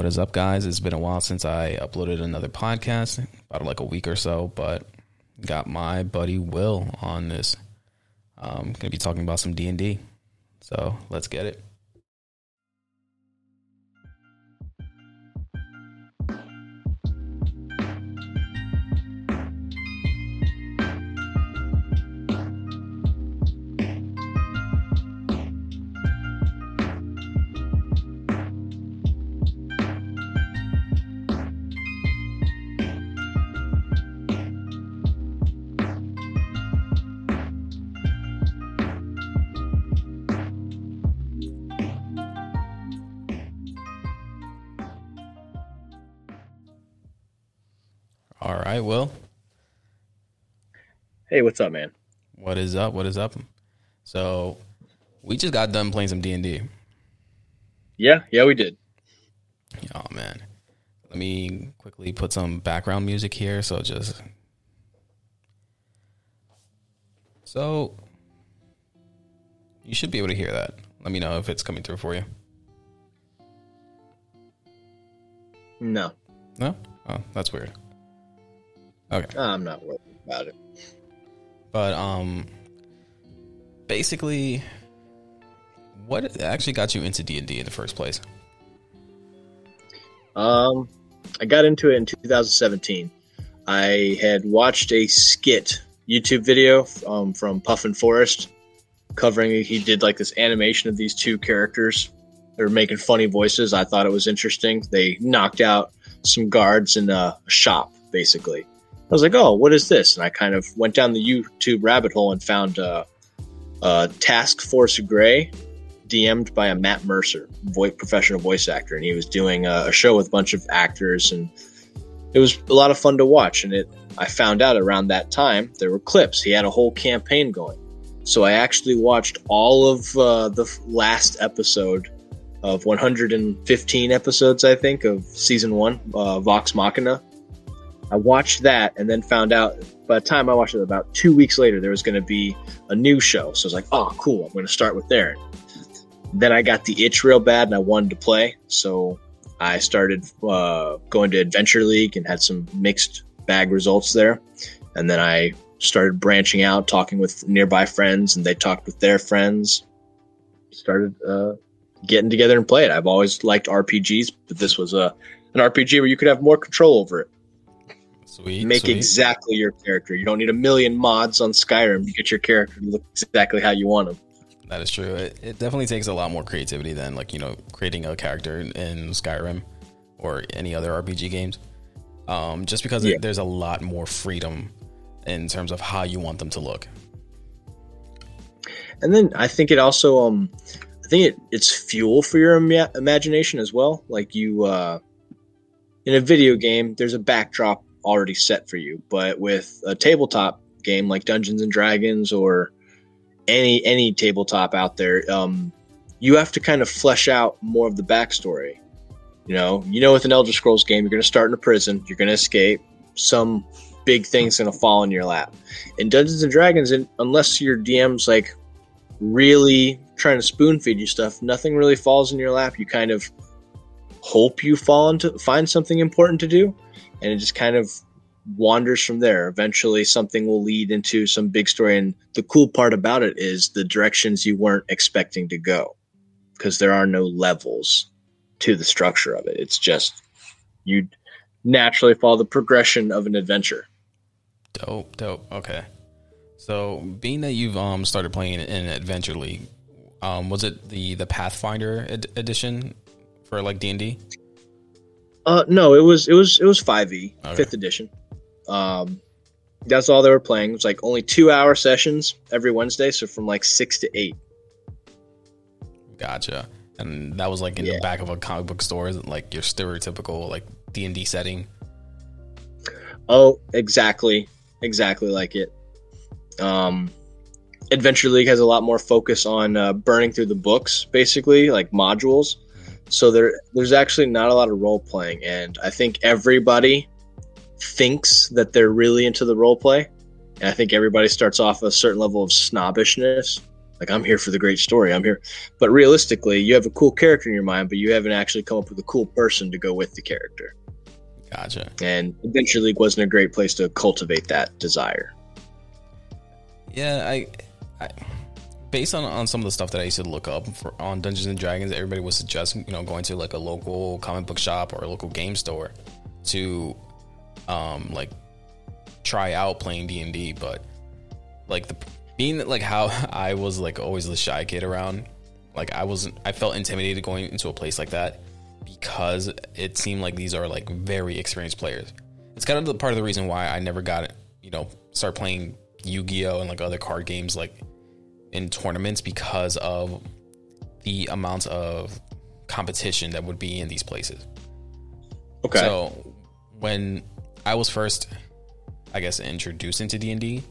What is up, guys? It's been a while since I uploaded another podcast, about like a week or so, but got my buddy Will on this. I'm gonna be talking about some D and D, so let's get it. Hey, what's up, man? What is up? What is up? So we just got done playing some D and D. Yeah, yeah, we did. Oh man, let me quickly put some background music here. So just so you should be able to hear that. Let me know if it's coming through for you. No, No? Oh, that's weird. Okay. I'm not worried about it. But um basically what actually got you into D&D in the first place? Um, I got into it in 2017. I had watched a skit YouTube video um, from Puffin Forest covering. He did like this animation of these two characters. They were making funny voices. I thought it was interesting. They knocked out some guards in a shop, basically. I was like, "Oh, what is this?" And I kind of went down the YouTube rabbit hole and found uh, uh, Task Force Gray, DM'd by a Matt Mercer, voice, professional voice actor, and he was doing a, a show with a bunch of actors, and it was a lot of fun to watch. And it, I found out around that time there were clips. He had a whole campaign going, so I actually watched all of uh, the last episode of 115 episodes, I think, of season one, uh, Vox Machina. I watched that and then found out by the time I watched it about two weeks later, there was going to be a new show. So I was like, oh, cool. I'm going to start with there. Then I got the itch real bad and I wanted to play. So I started uh, going to Adventure League and had some mixed bag results there. And then I started branching out, talking with nearby friends, and they talked with their friends. Started uh, getting together and play it. I've always liked RPGs, but this was a an RPG where you could have more control over it Sweet. make sweet. exactly your character. You don't need a million mods on Skyrim to get your character to look exactly how you want them. That is true. It, it definitely takes a lot more creativity than like you know creating a character in, in Skyrim or any other RPG games. Um, just because Yeah. there's a lot more freedom in terms of how you want them to look. And then I think it also, um, I think it, it's fuel for your ima- imagination as well. Like you, uh, in a video game, there's a backdrop already set for you, but with a tabletop game like Dungeons and Dragons or any any tabletop out there, um, you have to kind of flesh out more of the backstory. You know, you know, with an Elder Scrolls game, you're going to start in a prison, you're going to escape, some big thing's going to fall in your lap. In Dungeons and Dragons, unless your DM's like really trying to spoon feed you stuff, nothing really falls in your lap. You kind of hope you fall into find something important to do, and it just kind of wanders from there. Eventually, something will lead into some big story. And the cool part about it is the directions you weren't expecting to go, because there are no levels to the structure of it. It's just you naturally follow the progression of an adventure. Dope, dope. Okay. So, being that you've um started playing in Adventure League, um, was it the the Pathfinder ed- edition for like D and D? Uh, no, it was it was it was five E, Okay. fifth edition. Um, that's all they were playing. It was like only two hour sessions every Wednesday, so from like six to eight. Gotcha. And that was like in Yeah. the back of a comic book store, like your stereotypical like D and D setting. Oh, exactly, exactly like it. Um, Adventure League has a lot more focus on uh, burning through the books, basically like modules. So there, there's actually not a lot of role playing, and I think everybody thinks that they're really into the role play, and I think everybody starts off a certain level of snobbishness Like I'm here for the great story. I'm here, but realistically, you have a cool character in your mind, but you haven't actually come up with a cool person to go with the character. Gotcha. And Adventure League wasn't a great place to cultivate that desire. Yeah, I, I based on, on some of the stuff that I used to look up for, on Dungeons and Dragons, everybody would suggest you know going to like a local comic book shop or a local game store to um like try out playing D and D, but like the being that like how I was like always the shy kid around, like I wasn't I felt intimidated going into a place like that because it seemed like these are like very experienced players. It's kind of the part of the reason why I never got you know start playing Yu-Gi-Oh and like other card games like in tournaments because of the amount of competition that would be in these places. Okay. So when I was first, I guess, introduced into D and D,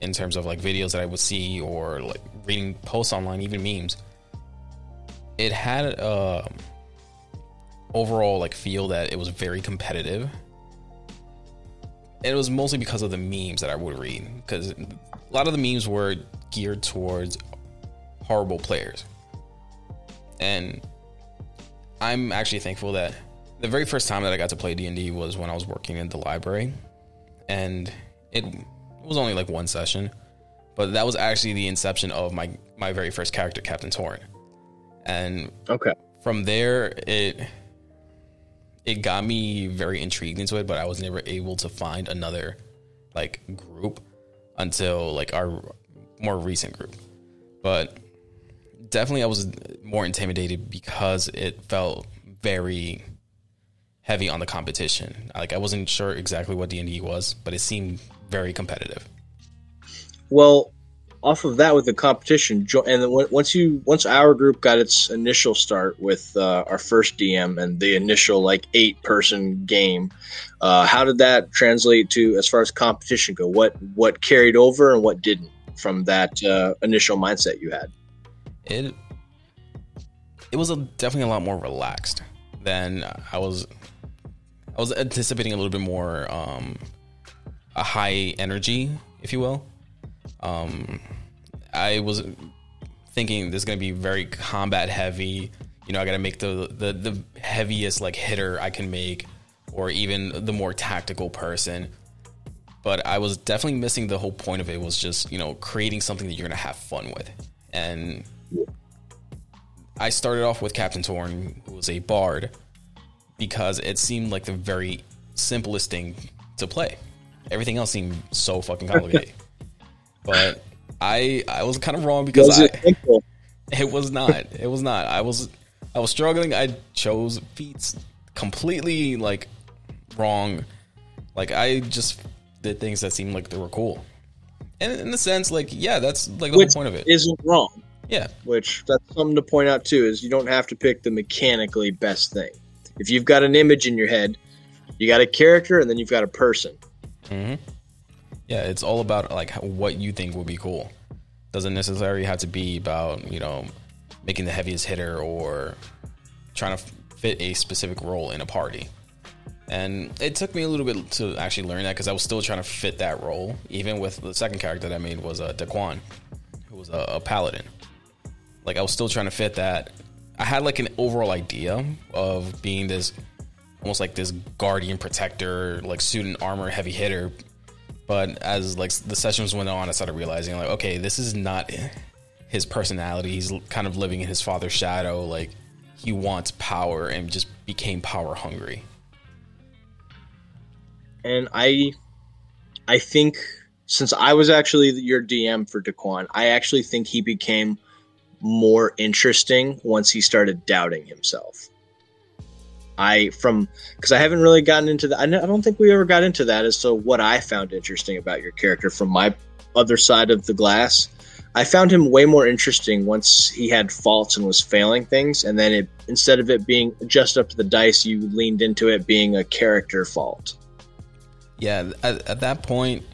in terms of like videos that I would see or like reading posts online, even memes, it had a overall like feel that it was very competitive. And it was mostly because of the memes that I would read, because a lot of the memes were geared towards horrible players. And I'm actually thankful that the very first time that I got to play D&D was when I was working in the library. And it was only like one session, but that was actually the inception of my my very first character, Captain Torn. And okay. From there it it got me very intrigued into it, but I was never able to find another like group until like our more recent group. But definitely I was more intimidated because it felt very heavy on the competition. Like I wasn't sure exactly what D&D was, but it seemed very competitive. Well, off of that with the competition, and once you once our group got its initial start with uh, our first DM and the initial like eight person game, uh, how did that translate to as far as competition go? What what carried over and what didn't from that uh, initial mindset you had? It it was a, definitely a lot more relaxed than I was. I was anticipating a little bit more um, a high energy, if you will. Um, I was thinking this is going to be very combat heavy. You know, I got to make the, the the heaviest like hitter I can make, or even the more tactical person. But I was definitely missing the whole point of it. Was just you know creating something that you're going to have fun with, and I started off with Captain Torn, who was a bard, because it seemed like the very simplest thing to play. Everything else seemed so fucking complicated. But I I was kind of wrong because was it, it was not. It was not. I was I was struggling. I chose feats completely like wrong. Like I just did things that seemed like they were cool. And in the sense, like, yeah, that's like the Which whole point of it. Isn't wrong. Yeah. Which that's something to point out too is you don't have to pick the mechanically best thing. If you've got an image in your head, you got a character and then you've got a person. Mm-hmm. Yeah, it's all about like what you think would be cool. Doesn't necessarily have to be about you know making the heaviest hitter or trying to fit a specific role in a party. And it took me a little bit to actually learn that because I was still trying to fit that role. Even with the second character that I made was uh, Daquan, who was a, a paladin. Like I was still trying to fit that. I had like an overall idea of being this almost like this guardian protector, like suit and armor heavy hitter. But as like the sessions went on, I started realizing like, okay, this is not his personality. He's kind of living in his father's shadow. Like he wants power and just became power hungry. And I, I think since I was actually your DM for Daquan, I actually think he became more interesting once he started doubting himself. I from because I haven't really gotten into that. I don't think we ever got into that as to what I found interesting about your character from my other side of the glass. I found him way more interesting once he had faults and was failing things, and then it instead of it being just up to the dice, you leaned into it being a character fault. Yeah, at, at that point,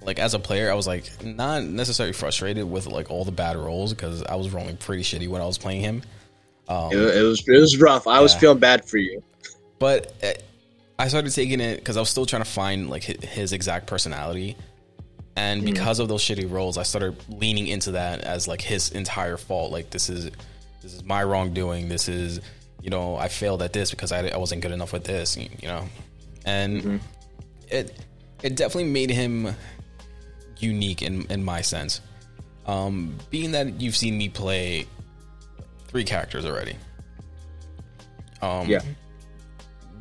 like as a player, I was like not necessarily frustrated with like all the bad rolls because I was rolling pretty shitty when I was playing him. Um, it, it, was it was rough. I yeah. was feeling bad for you, but uh, I started taking it because I was still trying to find like his exact personality, And because of those shitty roles, I started leaning into that as like his entire fault. Like this is this is my wrongdoing. This is you know I failed at this because I, I wasn't good enough with this. You know, and it it definitely made him unique in in my sense. Um, being that you've seen me play three characters already. Um, Yeah.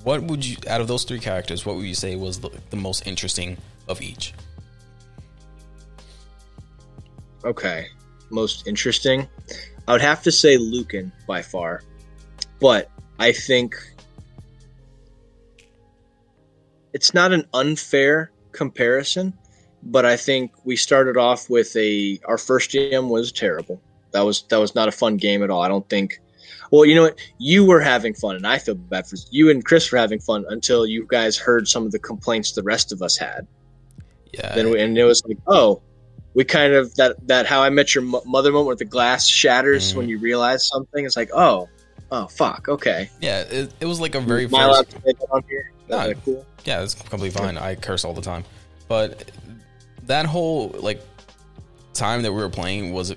What would you out of those three characters? What would you say was the, the most interesting of each? Okay. Most interesting. I would have to say Lucan by far. But I think it's not an unfair comparison, but I think we started off with a our first GM was terrible. That was that was not a fun game at all. I don't think well, you know what? You were having fun, and I feel bad for you and Chris were having fun until you guys heard some of the complaints the rest of us had. Yeah, Then we, and it was like, oh, we kind of that that how I met your mother moment where the glass shatters Mhm. when you realize something. It's like, oh, oh, fuck, okay. yeah. It, it was like a very Am I allowed first. to say that on here? Cool? Yeah, it's completely fine. I curse all the time, but that whole like time that we were playing was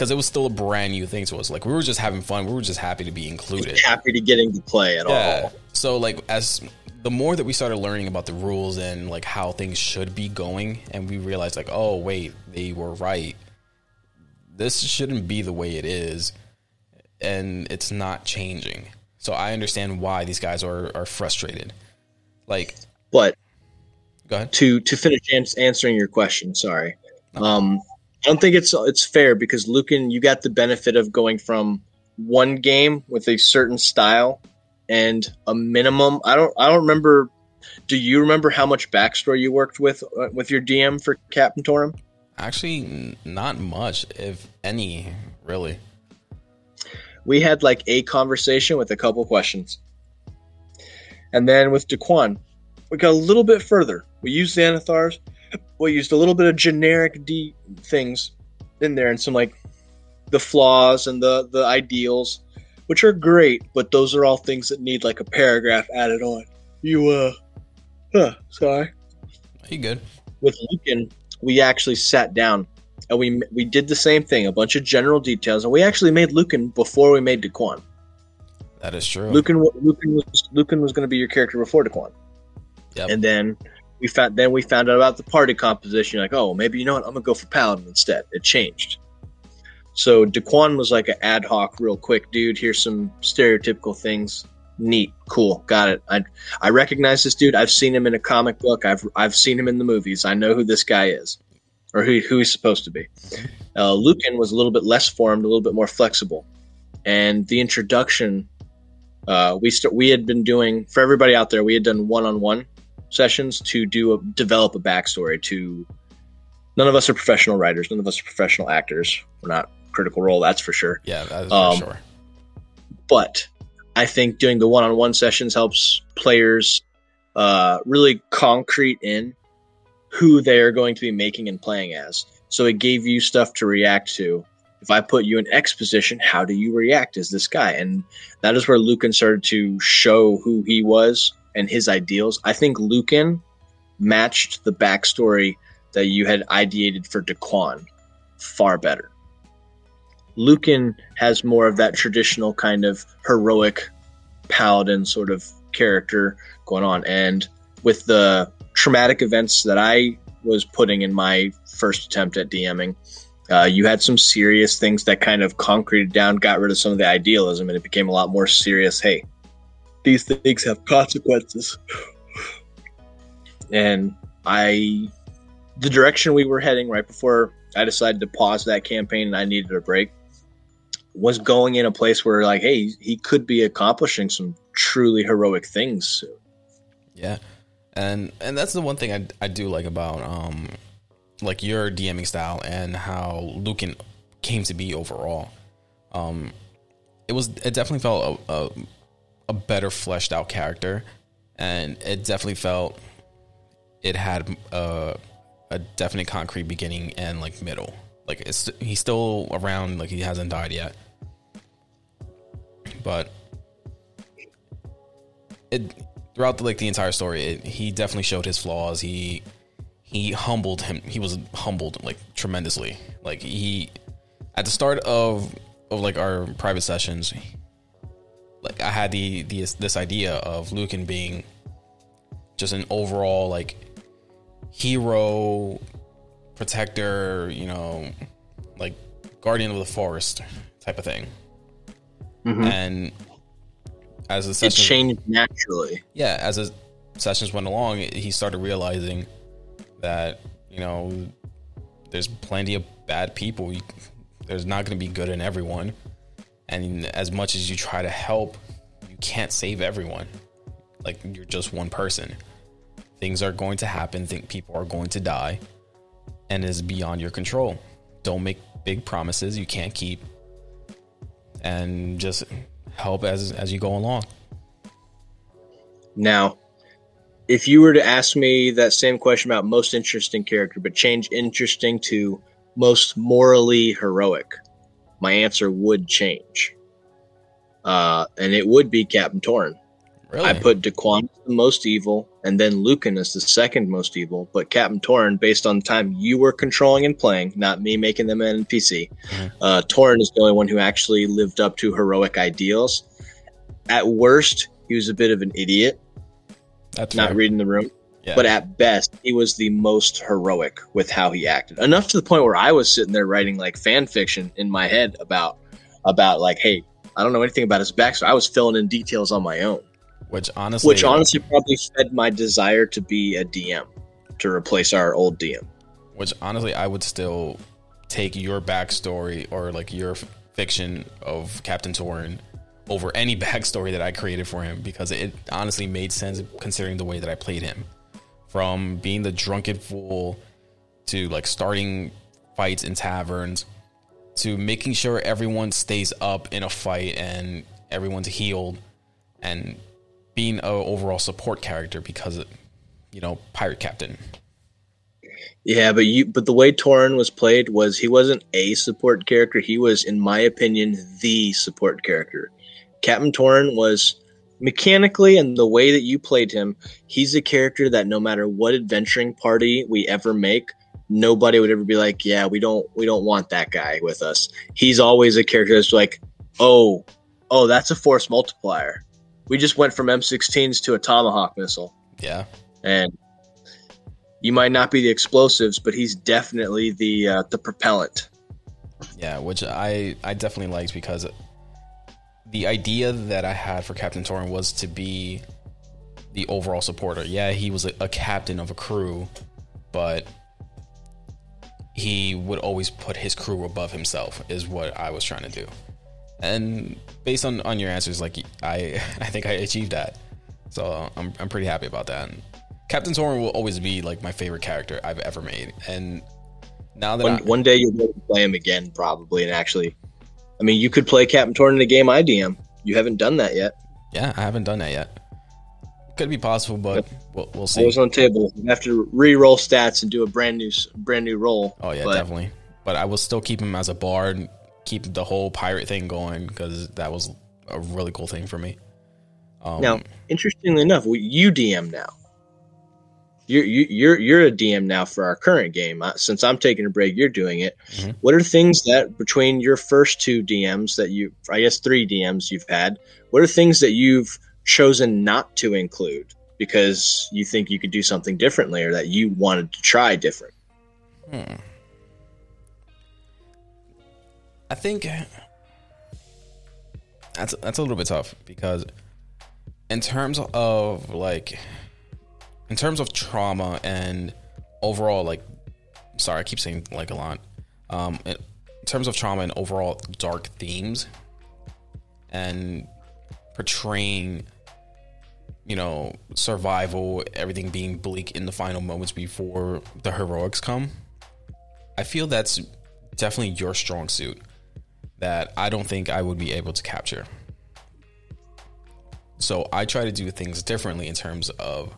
because it was still a brand new thing to us. Like we were just having fun. We were just happy to be included. Happy to getting to play at Yeah. all. So like as the more that we started learning about the rules and like how things should be going, and we realized like, oh wait, they were right. This shouldn't be the way it is, and it's not changing. So I understand why these guys are are frustrated. Like, But go ahead. to to finish ans- answering your question, sorry. Um, I don't think it's it's fair because Lucan, you got the benefit of going from one game with a certain style and a minimum. I don't I don't remember. Do you remember how much backstory you worked with uh, with your DM for Captain Torum? Actually, not much, if any, really. We had like a conversation with a couple questions, and then with Daquan, we got a little bit further. We used Xanathars. We used a little bit of generic D things in there, and some like the flaws and the the ideals, which are great, but those are all things that need like a paragraph added on. You uh, huh, sorry. You good? With Lucan, we actually sat down and we we did the same thing, a bunch of general details, and we actually made Lucan before we made Daquan. That is true. Lucan, Lucan was Lucan was going to be your character before Daquan, Yep. and then we found then we found out about the party composition. Like, oh, maybe you know what? I'm gonna go for Paladin instead. It changed. So Daquan was like an ad hoc, real quick, dude. Here's some stereotypical things. Neat, cool, got it. I I recognize this dude. I've seen him in a comic book. I've I've seen him in the movies. I know who this guy is, or who who he's supposed to be. Uh, Lucan was a little bit less formed, a little bit more flexible, and the introduction uh, we st- we had been doing for everybody out there. We had done one on one sessions to do a, develop a backstory. To none of us are professional writers. None of us are professional actors. We're not Critical Role, that's for sure. yeah, that is Um, for sure. But I think doing the one on one sessions helps players uh, really concrete in who they are going to be making and playing as. So it gave you stuff to react to. If I put you in X position, how do you react as this guy? And that is where Lucan started to show who he was and his ideals. I think Lucan matched the backstory that you had ideated for Daquan far better. Lucan has more of that traditional kind of heroic paladin sort of character going on. And with the traumatic events that I was putting in my first attempt at DMing, uh, you had some serious things that kind of concreted down, got rid of some of the idealism, and it became a lot more serious. Hey, these things have consequences. And I, the direction we were heading right before I decided to pause that campaign and I needed a break was going in a place where like hey he could be accomplishing some truly heroic things. Yeah, and and that's the one thing I, I do like about um like your DMing style and how Lucan came to be overall. Um, it was it definitely felt a, a a better fleshed out character, and it definitely felt it had a a definite concrete beginning and like middle. Like it's he's still around, like he hasn't died yet, but it throughout the, like the entire story, it, he definitely showed his flaws. He he humbled him. He was humbled like tremendously. Like he at the start of of like our private sessions, like I had the, the this idea of Lucan being just an overall like hero, protector, you know, like guardian of the forest type of thing. Mm-hmm. And as the sessions, it changed naturally. Yeah, as the sessions went along, he started realizing that you know there's plenty of bad people. There's not going to be good in everyone, and as much as you try to help, you can't save everyone. Like you're just one person. Things are going to happen. Think people are going to die, and is beyond your control. Don't make big promises you can't keep, and just help as as you go along. Now, if you were to ask me that same question about most interesting character, but change interesting to most morally heroic, my answer would change. Uh, and it would be Captain Torn. Really? I put Daquan as the most evil, and then Lucan as the second most evil. But Captain Torn, based on the time you were controlling and playing, not me making them an NPC, mm-hmm. uh, Torn is the only one who actually lived up to heroic ideals. At worst, he was a bit of an idiot that's not fair. reading the room. Yeah. But at best, he was the most heroic with how he acted. Enough to the point where I was sitting there writing like fan fiction in my head about about like, hey, I don't know anything about his backstory. I was filling in details on my own. Which honestly, which honestly probably fed my desire to be a DM to replace our old DM. Which honestly, I would still take your backstory or like your fiction of Captain Torin over any backstory that I created for him because it honestly made sense considering the way that I played him. From being the drunken fool to like starting fights in taverns to making sure everyone stays up in a fight and everyone's healed and being an overall support character because of, you know, pirate captain. Yeah, but you but the way Torin was played was he wasn't a support character. He was, in my opinion, the support character. Captain Torin was mechanically and the way that you played him, he's a character that no matter what adventuring party we ever make, nobody would ever be like, yeah, we don't we don't want that guy with us. He's always a character that's like, oh, oh, that's a force multiplier. We just went from M16s to a tomahawk missile. Yeah, and you might not be the explosives, but he's definitely the uh, the propellant. Yeah, which I I definitely liked because the idea that I had for Captain Torin was to be the overall supporter. Yeah, he was a, a, captain of a crew, but he would always put his crew above himself. Is what I was trying to do. And based on, on your answers, like I I think I achieved that. So I'm I'm pretty happy about that. And Captain Torin will always be like my favorite character I've ever made. And now that one, I, one day you'll be able to play him again, probably, and actually I mean, you could play Captain Torn in a game I DM. You haven't done that yet. Yeah, I haven't done that yet. Could be possible, but we'll, we'll see. Always on the table. You have to re-roll stats and do a brand new brand new roll. Oh yeah, but, definitely. But I will still keep him as a bard, and keep the whole pirate thing going because that was a really cool thing for me. Um, now, interestingly enough, you DM now you're you're you're a DM now for our current game. Since I'm taking a break, you're doing it. Mm-hmm. What are things that between your first two DMs that you, I guess three DMs you've had, what are things that you've chosen not to include because you think you could do something differently or that you wanted to try different? Hmm. I think that's that's a little bit tough because in terms of like in terms of trauma and overall, like, sorry, I keep saying like a lot. Um, in terms of trauma and overall dark themes and portraying, you know, survival, everything being bleak in the final moments before the heroics come. I feel that's definitely your strong suit that I don't think I would be able to capture. So I try to do things differently in terms of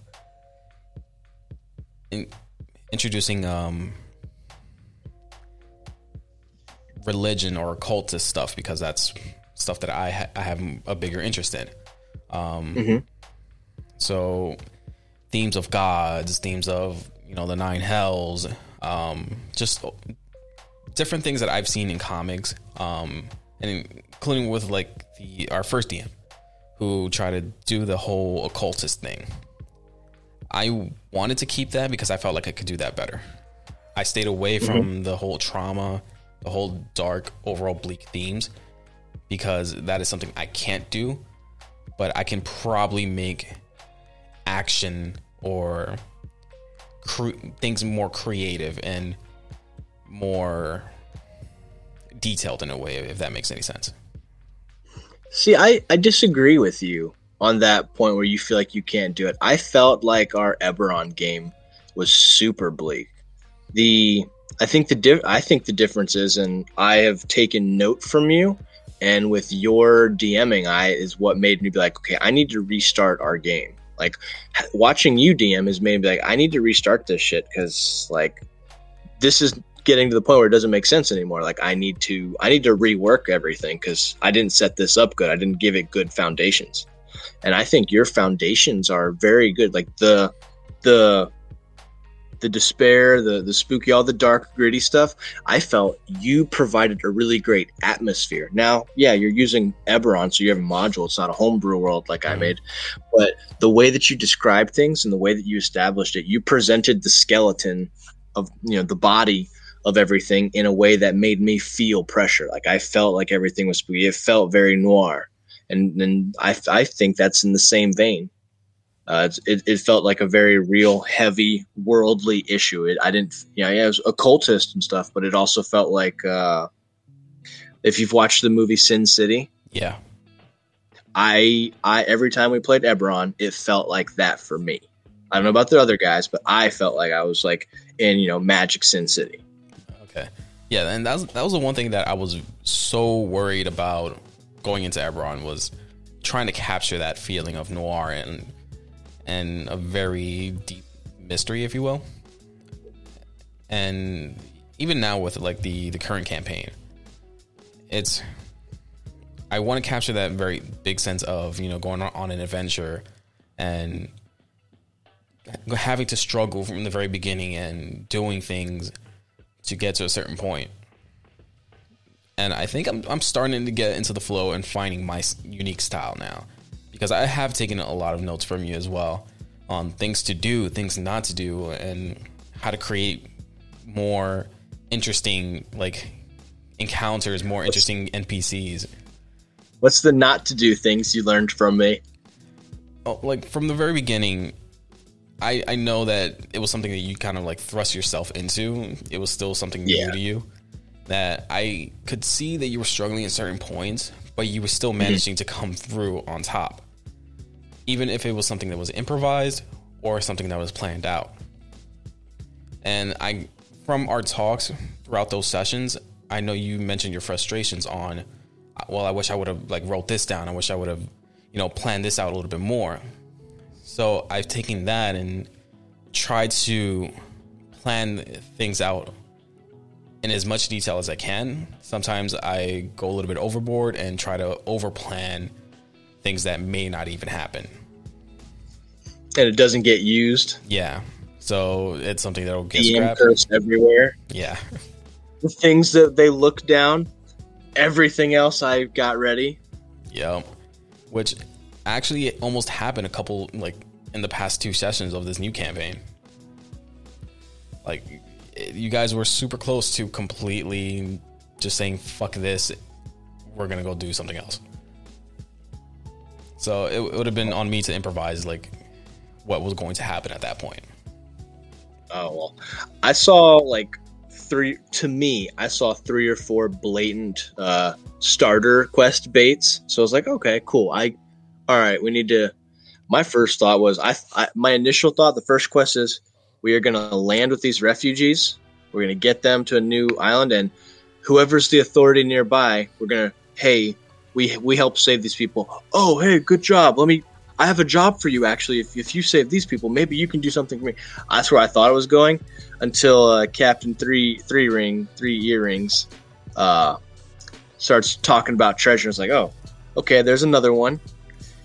in, introducing um, religion or occultist stuff because that's stuff that I ha- I have a bigger interest in. Um, mm-hmm. So themes of gods, themes of you know, the Nine Hells, um, just different things that I've seen in comics, um, and including with like the our first DM who tried to do the whole occultist thing. I wanted to keep that because I felt like I could do that better. I stayed away from mm-hmm. the whole trauma, the whole dark, overall bleak themes because that is something I can't do, but I can probably make action or cre- things more creative and more detailed in a way, if that makes any sense. See, I, I disagree with you on that point where you feel like you can't do it. I felt like our Eberron game was super bleak. The I think the I think the difference is, and I have taken note from you, and with your DMing, I is what made me be like, okay, I need to restart our game. Like watching you DM has made me like, I need to restart this shit because like this is getting to the point where it doesn't make sense anymore. Like I need to I need to rework everything because I didn't set this up good. I didn't give it good foundations. And I think your foundations are very good. Like the the the despair, the the spooky, all the dark, gritty stuff. I felt you provided a really great atmosphere. Now, yeah, you're using Eberron, so you have a module. It's not a homebrew world like I mm-hmm. made, but the way that you describe things and the way that you established it, you presented the skeleton of you know the body of everything in a way that made me feel pressure. Like I felt like everything was spooky. It felt very noir, and and I I think that's in the same vein. Uh, it, it felt like a very real, heavy, worldly issue. It, I didn't, you know, yeah, it was occultist and stuff, but it also felt like uh, if you've watched the movie Sin City, yeah, I, I every time we played Eberron, it felt like that for me. I don't know about the other guys, but I felt like I was like in you know Magic Sin City. Okay. Yeah, and that was that was the one thing that I was so worried about going into Eberron was trying to capture that feeling of noir and and a very deep mystery, if you will. And even now with like the the current campaign, it's I want to capture that very big sense of you know going on an adventure and having to struggle from the very beginning and doing things to get to a certain point. And I think I'm I'm starting to get into the flow and finding my unique style now, because I have taken a lot of notes from you as well on things to do, things not to do, and how to create more interesting like encounters, more interesting NPCs. What's the not to do things you learned from me? Oh, like from the very beginning, I, I know that it was something that you kind of like thrust yourself into. It was still something yeah. new to you. That I could see that you were struggling at certain points, but you were still mm-hmm. managing mm-hmm. to come through on top. Even if it was something that was improvised or something that was planned out. And I from our talks throughout those sessions, I know you mentioned your frustrations on well, I wish I would have like wrote this down. I wish I would have, you know, planned this out a little bit more. So I've taken that and tried to plan things out in as much detail as I can. Sometimes I go a little bit overboard and try to overplan things that may not even happen. And it doesn't get used. Yeah. So it's something that'll get DM curse everywhere. Yeah. The things that they look down, everything else I got ready. Yep. Which actually almost happened a couple like in the past two sessions of this new campaign. Like you guys were super close to completely just saying fuck this, we're gonna go do something else. So it, it would have been on me to improvise like what was going to happen at that point. Oh well, I saw like three. To me, I saw three or four blatant uh, starter quest baits. So I was like, okay, cool. I all right, we need to. My first thought was, I, I my initial thought, the first quest is, we are going to land with these refugees. We're going to get them to a new island, and whoever's the authority nearby, we're going to, hey, we we help save these people. Oh, hey, good job. Let me. I have a job for you. Actually, if if you save these people, maybe you can do something for me. That's where I thought it was going until uh, Captain Three Three Ring Three Earrings uh, starts talking about treasure. It's like, oh, okay, there's another one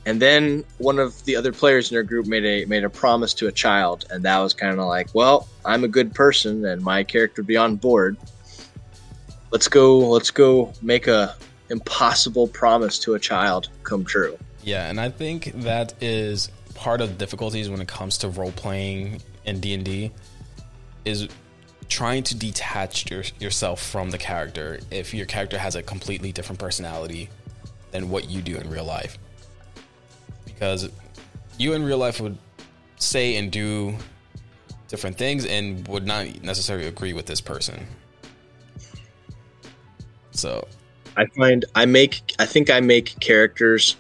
And then one of the other players in our group made a made a promise to a child, and that was kind of like, well, I'm a good person, and my character would be on board. Let's go. Let's go make a impossible promise to a child come true. Yeah, and I think that is part of the difficulties when it comes to role playing in D and D is trying to detach your, yourself from the character if your character has a completely different personality than what you do in real life because you in real life would say and do different things and would not necessarily agree with this person. So, I find I make I think I make characters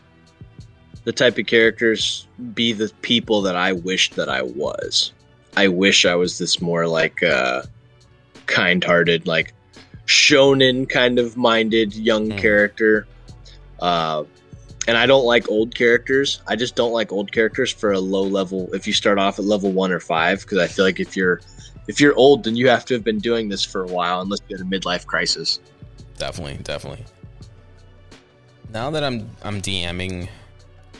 the type of characters be the people that I wish that I was. I wish I was this more like uh kind-hearted like shonen kind of minded young mm. character. Uh and I don't like old characters. I just don't like old characters for a low level. If you start off at level one or five, because I feel like if you're if you're old, then you have to have been doing this for a while, unless you had a midlife crisis. Definitely, definitely. Now that I'm I'm DMing,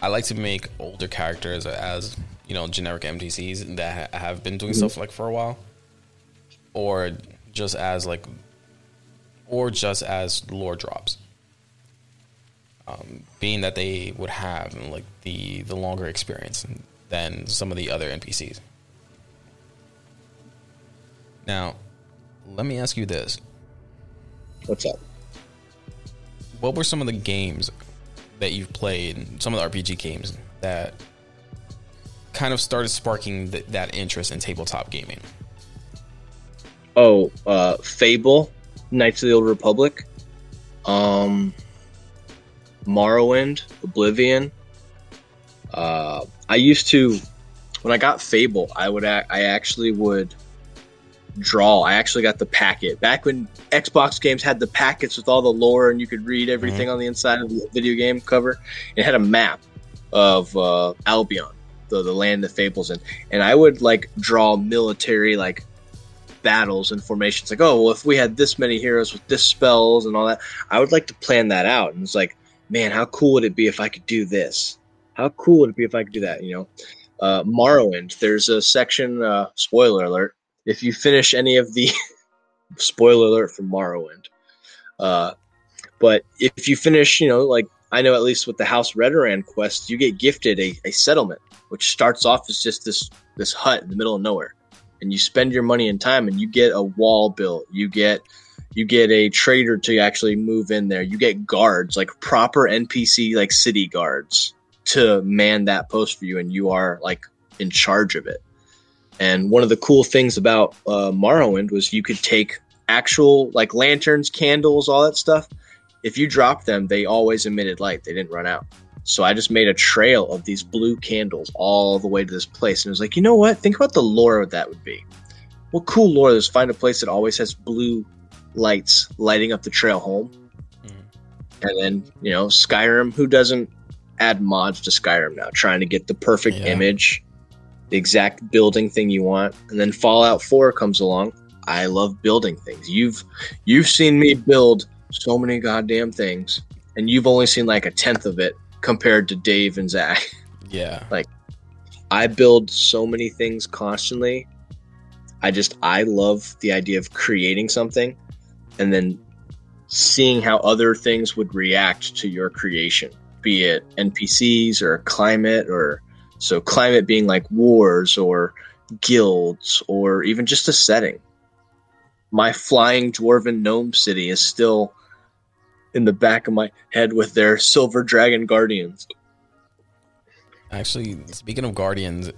I like to make older characters as you know generic NPCs that have been doing mm-hmm. stuff like for a while, or just as like, or just as lore drops um, being that they would have like the the longer experience than some of the other NPCs. Now, let me ask you this: What's up? What were some of the games that you've played? Some of the RPG games that kind of started sparking th- that interest in tabletop gaming. Oh, uh, Fable, Knights of the Old Republic. Um, Morrowind, Oblivion. Uh, I used to, when I got Fable, I would I actually would draw. I actually got the packet back when Xbox games had the packets with all the lore and you could read everything mm-hmm. on the inside of the video game cover. It had a map of uh, Albion, the the land the Fable's in, and I would like draw military like battles and formations. Like, oh well, if we had this many heroes with this spells and all that, I would like to plan that out. And it's like man, how cool would it be if I could do this? How cool would it be if I could do that? You know, uh, Morrowind. There's a section. Uh, spoiler alert: if you finish any of the spoiler alert for Morrowind, uh, but if you finish, you know, like I know at least with the House Redoran quest, you get gifted a, a settlement, which starts off as just this this hut in the middle of nowhere, and you spend your money and time, and you get a wall built. You get you get a trader to actually move in there. You get guards, like proper NPC, like city guards to man that post for you, and you are like in charge of it. And one of the cool things about uh, Morrowind was you could take actual like lanterns, candles, all that stuff. If you dropped them, they always emitted light. They didn't run out. So I just made a trail of these blue candles all the way to this place. And it was like, you know what? Think about the lore that would be. What cool lore is find a place that always has blue lights lighting up the trail home. Mm. And then, you know, Skyrim, who doesn't add mods to Skyrim now, trying to get the perfect yeah. image, the exact building thing you want. And then Fallout 4 comes along. I love building things. You've you've seen me build so many goddamn things, and you've only seen like a tenth of it compared to Dave and Zach. Yeah. like I build so many things constantly. I just I love the idea of creating something and then seeing how other things would react to your creation, be it NPCs or climate or so climate being like wars or guilds or even just a setting. My flying dwarven gnome city is still in the back of my head with their silver dragon guardians. Actually, speaking of guardians,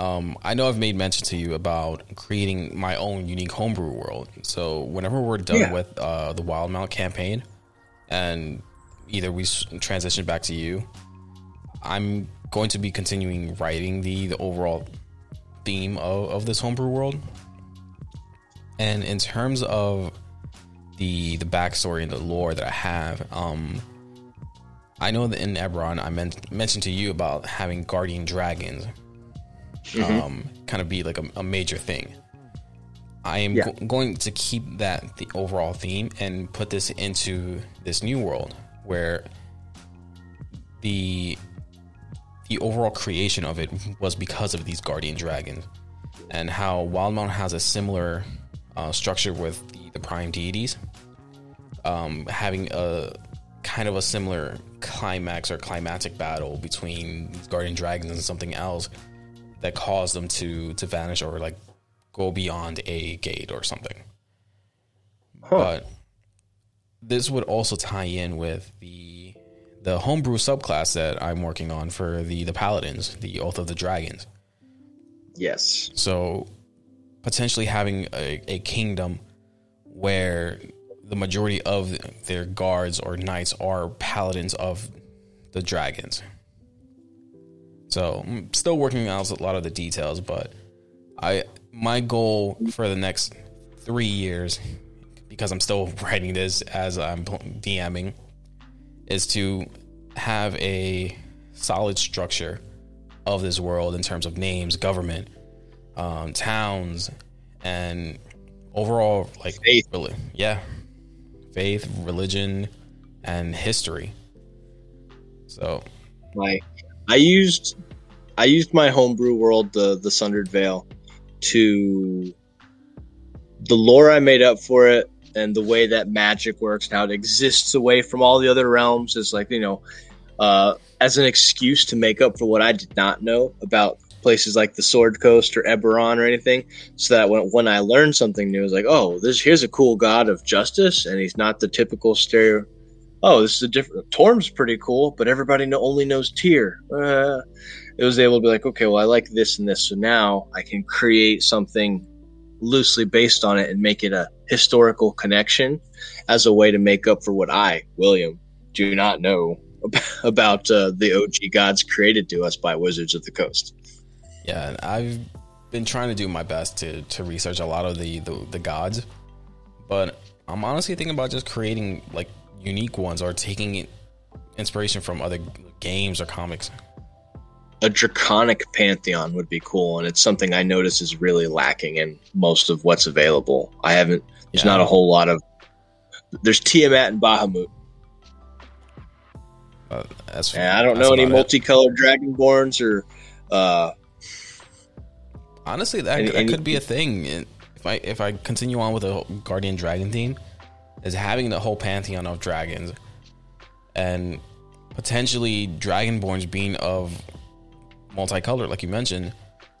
um, I know I've made mention to you about creating my own unique homebrew world. So whenever we're done yeah. with uh, the Wildemount campaign, and either we transition back to you, I'm going to be continuing writing the the overall theme of, of this homebrew world. And in terms of the the backstory and the lore that I have, um, I know that in Eberron I meant, mentioned to you about having guardian dragons mm-hmm. um, kind of be like a, a major thing. I am yeah. go- going to keep that the overall theme and put this into this new world where the the overall creation of it was because of these guardian dragons, and how Wildemount has a similar uh, structure with the, the prime deities, um, having a kind of a similar climax or climatic battle between these guardian dragons and something else that caused them to to vanish or like go beyond a gate or something. Huh. But this would also tie in with the the homebrew subclass that I'm working on for the the paladins, the Oath of the Dragons. Yes. So potentially having a, a kingdom where the majority of their guards or knights are paladins of the dragons. So I'm still working out a lot of the details, but I my goal for the next three years, because I'm still writing this as I'm DMing, is to have a solid structure of this world in terms of names, government, um, towns, and overall like faith. Really, yeah, faith, religion, and history. So, like, I used I used my homebrew world, the the Sundered Vale, to the lore I made up for it and the way that magic works and how it exists away from all the other realms is like you know uh, as an excuse to make up for what I did not know about places like the Sword Coast or Eberron or anything, so that when, when I learned something new, it was like, oh, this here's a cool god of justice, and he's not the typical stereo. Oh, this is a different. Torm's pretty cool, but everybody know, only knows Tyr. Uh, it was able to be like, okay, well, I like this and this, so now I can create something loosely based on it and make it a historical connection as a way to make up for what I, William, do not know about uh, the OG gods created to us by Wizards of the Coast. Yeah, I've been trying to do my best to to research a lot of the the, the gods, but I'm honestly thinking about just creating like unique ones or taking inspiration from other games or comics. A draconic pantheon would be cool, and it's something I notice is really lacking in most of what's available. I haven't. There's yeah. not a whole lot of. There's Tiamat and Bahamut. Uh, that's, yeah, I don't know any multicolored it. dragonborns or uh, Honestly, that, and, that could be a thing. If I if I continue on with a Guardian Dragon theme, is having the whole pantheon of dragons, and potentially Dragonborns being of multicolored, like you mentioned.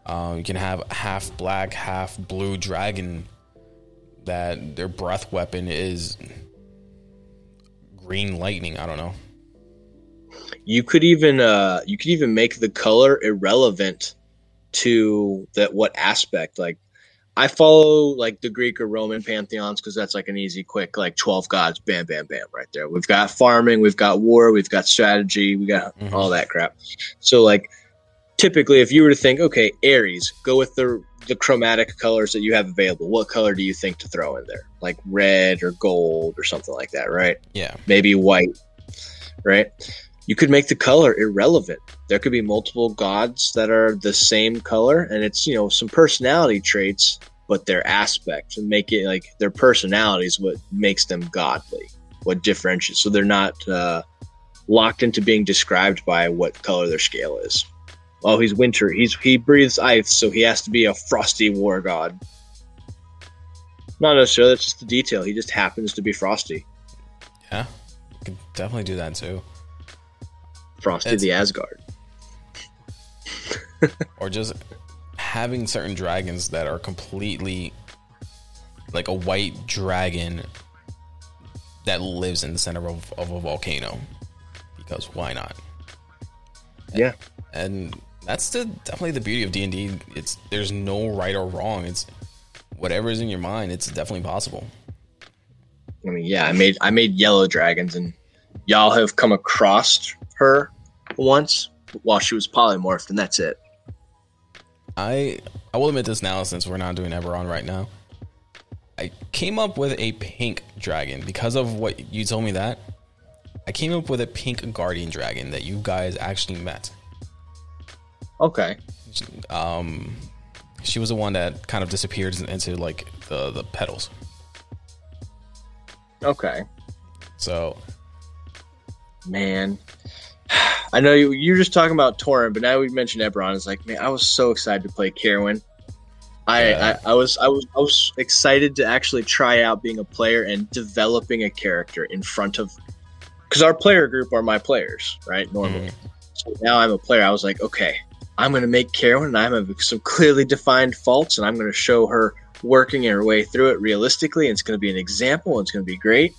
Um, you can have half black, half blue dragon that their breath weapon is green lightning. I don't know. You could even uh, you could even make the color irrelevant to that what aspect like I follow like the Greek or Roman pantheons because that's like an easy, quick, like 12 gods, bam, bam, bam, right there. We've got farming, we've got war, we've got strategy, we got mm-hmm. all that crap. So, like, typically, if you were to think, okay, Ares, go with the the chromatic colors that you have available. What color do you think to throw in there? Like red or gold or something like that, right? Yeah. Maybe white, right? You could make the color irrelevant. There could be multiple gods that are the same color, and it's you know some personality traits, but their aspect and make it like their personality is what makes them godly, what differentiates. So they're not uh, locked into being described by what color their scale is. Oh, he's winter. He's he breathes ice, so he has to be a frosty war god. Not necessarily. That's just a detail. He just happens to be frosty. Yeah, you could definitely do that too. Frosty it's, the Asgard. or just having certain dragons that are completely like a white dragon that lives in the center of, of a volcano. Because why not? Yeah. And, and that's the definitely the beauty of D and D. It's there's no right or wrong. It's whatever is in your mind. It's definitely possible. I mean, yeah, I made I made yellow dragons, and y'all have come across her once while she was polymorphed, and that's it. I I will admit this now since we're not doing Eberron right now. I came up with a pink dragon because of what you told me that. I came up with a pink guardian dragon that you guys actually met. Okay. Um, she was the one that kind of disappeared into like the the petals. Okay. So, man, I know you, you're just talking about Tauren, but now we mentioned Eberron. It's like, man, I was so excited to play Carowyn. I, Yeah. I, I was I was I was excited to actually try out being a player and developing a character in front of because our player group are my players, right? Normally. Mm-hmm. So now I'm a player. I was like, okay, I'm going to make Carowyn, and I'm going to have some clearly defined faults, and I'm going to show her working her way through it realistically. And it's going to be an example. And it's going to be great.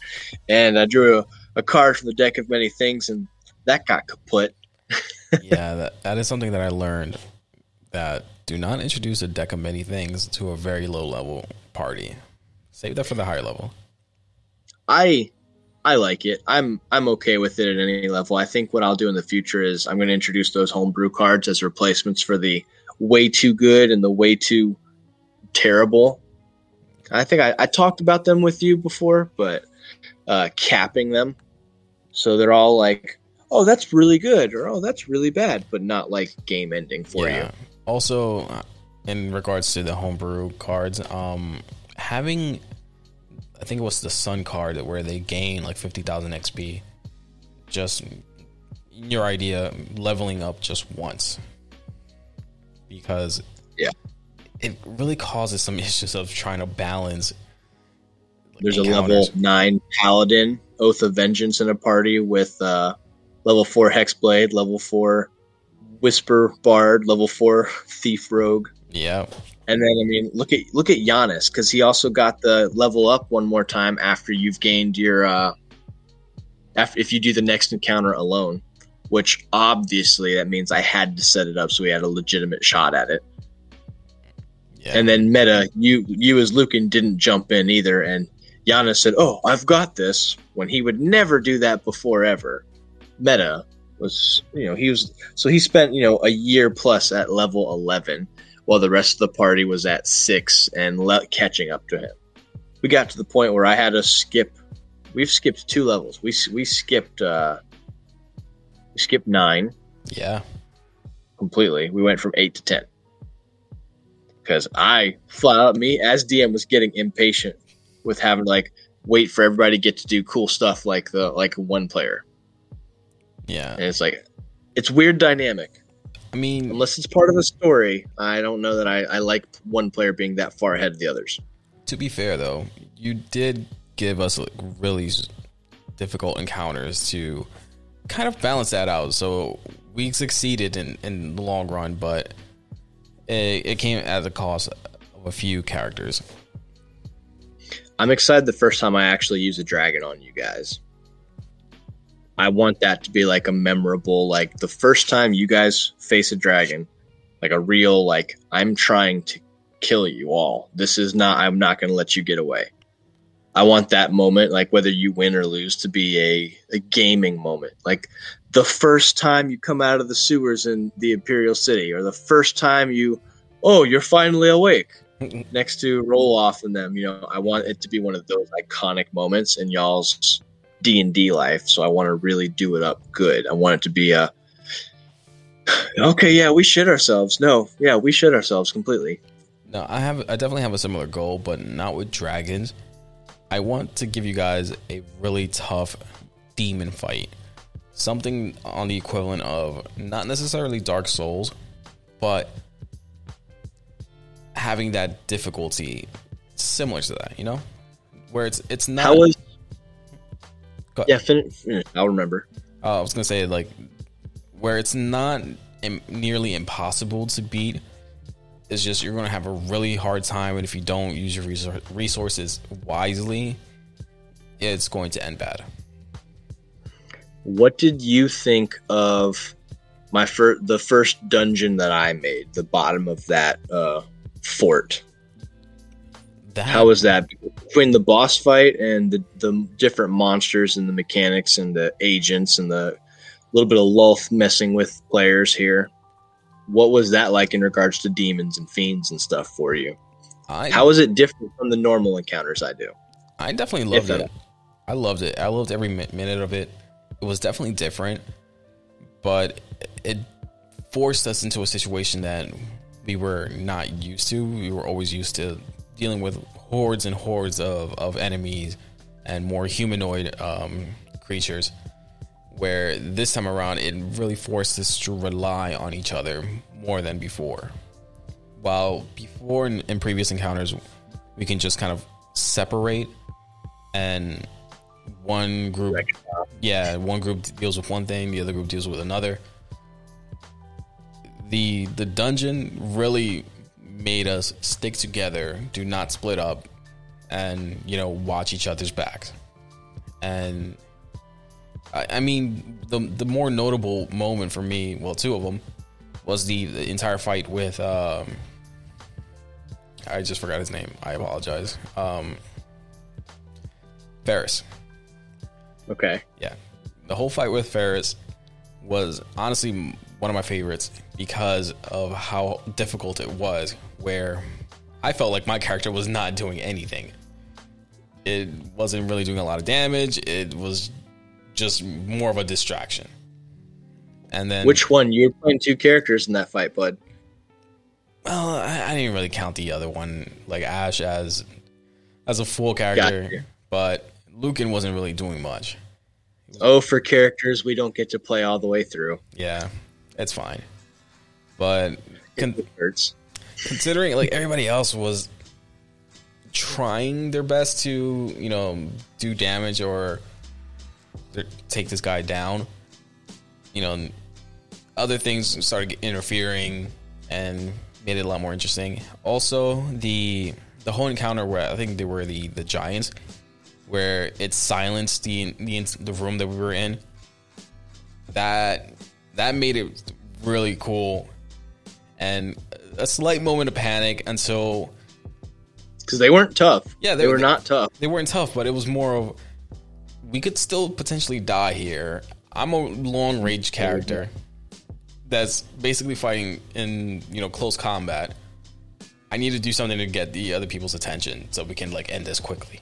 And I drew a, a card from the deck of many things, and that got kaput. yeah, that, that is something that I learned that do not introduce a deck of many things to a very low level party. Save that for the higher level. I I like it. I'm I'm okay with it at any level. I think what I'll do in the future is I'm going to introduce those homebrew cards as replacements for the way too good and the way too terrible. I think I, I talked about them with you before, but uh, capping them so they're all like, oh, that's really good or oh, that's really bad, but not like game ending for you. Also, uh, in regards to the homebrew cards, um, having I think it was the Sun card where they gain like fifty thousand XP. Just your idea, leveling up just once, because Yeah. it really causes some issues of trying to balance. There's a level nine paladin, Oath of Vengeance in a party with uh, level four Hexblade, level four Whisper Bard, level four Thief Rogue, Yeah, and then I mean look at look at Giannis because he also got the level up one more time after you've gained your uh, after if you do the next encounter alone, which obviously that means I had to set it up so we had a legitimate shot at it. yeah. And then meta, you you as Lucan didn't jump in either, and Giannis said, "Oh, I've got this." When he would never do that before ever. Meta was, you know, he was so he spent you know a year plus at level eleven, while the rest of the party was at six and le- catching up to him. We got to the point where I had to skip. We've skipped two levels. We we skipped uh, we skipped nine yeah, completely. We went from eight to ten because I flat out me as DM was getting impatient with having to like wait for everybody to get to do cool stuff like the like one player, yeah. and it's like it's weird dynamic. I mean, Unless it's part of the story, I don't know that I, I like one player being that far ahead of the others. to be fair though, you did give us like, really difficult encounters to kind of balance that out. So we succeeded in, in the long run, but it, it came at the cost of a few characters. I'm excited the first time I actually use a dragon on you guys. I want that to be like a memorable, like the first time you guys face a dragon, like a real, like, I'm trying to kill you all. This is not, I'm not going to let you get away. I want that moment, like whether you win or lose, to be a, a gaming moment. Like the first time you come out of the sewers in the Imperial City, or the first time you, oh, you're finally awake next to roll off and them you know i want it to be one of those iconic moments in y'all's d&d life so i want to really do it up good i want it to be a okay yeah we shit ourselves no yeah we shit ourselves completely No, I have I definitely have a similar goal, but not with dragons. I want to give you guys a really tough demon fight. Something on the equivalent of not necessarily Dark Souls, but having that difficulty similar to that, you know? Where it's it's not how Go- yeah fin- fin- i'll remember uh, I was gonna say like where it's not Im- nearly impossible to beat. It's just you're gonna have a really hard time, and if you don't use your resor- resources wisely, it's going to end bad. what did you think of my fir- the first dungeon that i made the bottom of that uh fort That How was that between the boss fight and the, the different monsters and the mechanics and the agents and the little bit of Lolth messing with players here? What was that like in regards to demons and fiends and stuff for you? I How is it different from the normal encounters I do? I definitely loved it. I loved it. I loved every minute of it. It was definitely different, but it forced us into a situation that we were not used to. We were always used to dealing with hordes and hordes of, of enemies and more humanoid um, creatures. where this time around it really forced us to rely on each other more than before. While before in, in previous encounters, we can just kind of separate and one group yeah one group deals with one thing the other group deals with another the the dungeon really made us stick together do not split up and you know watch each other's backs and i, I mean the the more notable moment for me well two of them was the, the entire fight with um i just forgot his name i apologize um Ferris. Okay. Yeah. The whole fight with Ferris was honestly one of my favorites because of how difficult it was, where I felt like my character was not doing anything. It wasn't really doing a lot of damage. It was just more of a distraction. And then Which one? You were playing two characters in that fight, bud. Well, I, I didn't really count the other one, like Ash, as as a full character, Gotcha. but Lucan wasn't really doing much. Oh, for characters we don't get to play all the way through. Yeah, it's fine. But con- considering like everybody else was trying their best to, you know, do damage or take this guy down, you know, other things started interfering and made it a lot more interesting. Also, the the whole encounter where I think they were the the giants, where it silenced the the the room that we were in. That that made it really cool, and a slight moment of panic until Because they weren't tough. Yeah, they, they- were they- not tough. they weren't tough, but it was more of we could still potentially die here. I'm a long range character that's basically fighting in you know close combat. I need to do something to get the other people's attention so we can like end this quickly.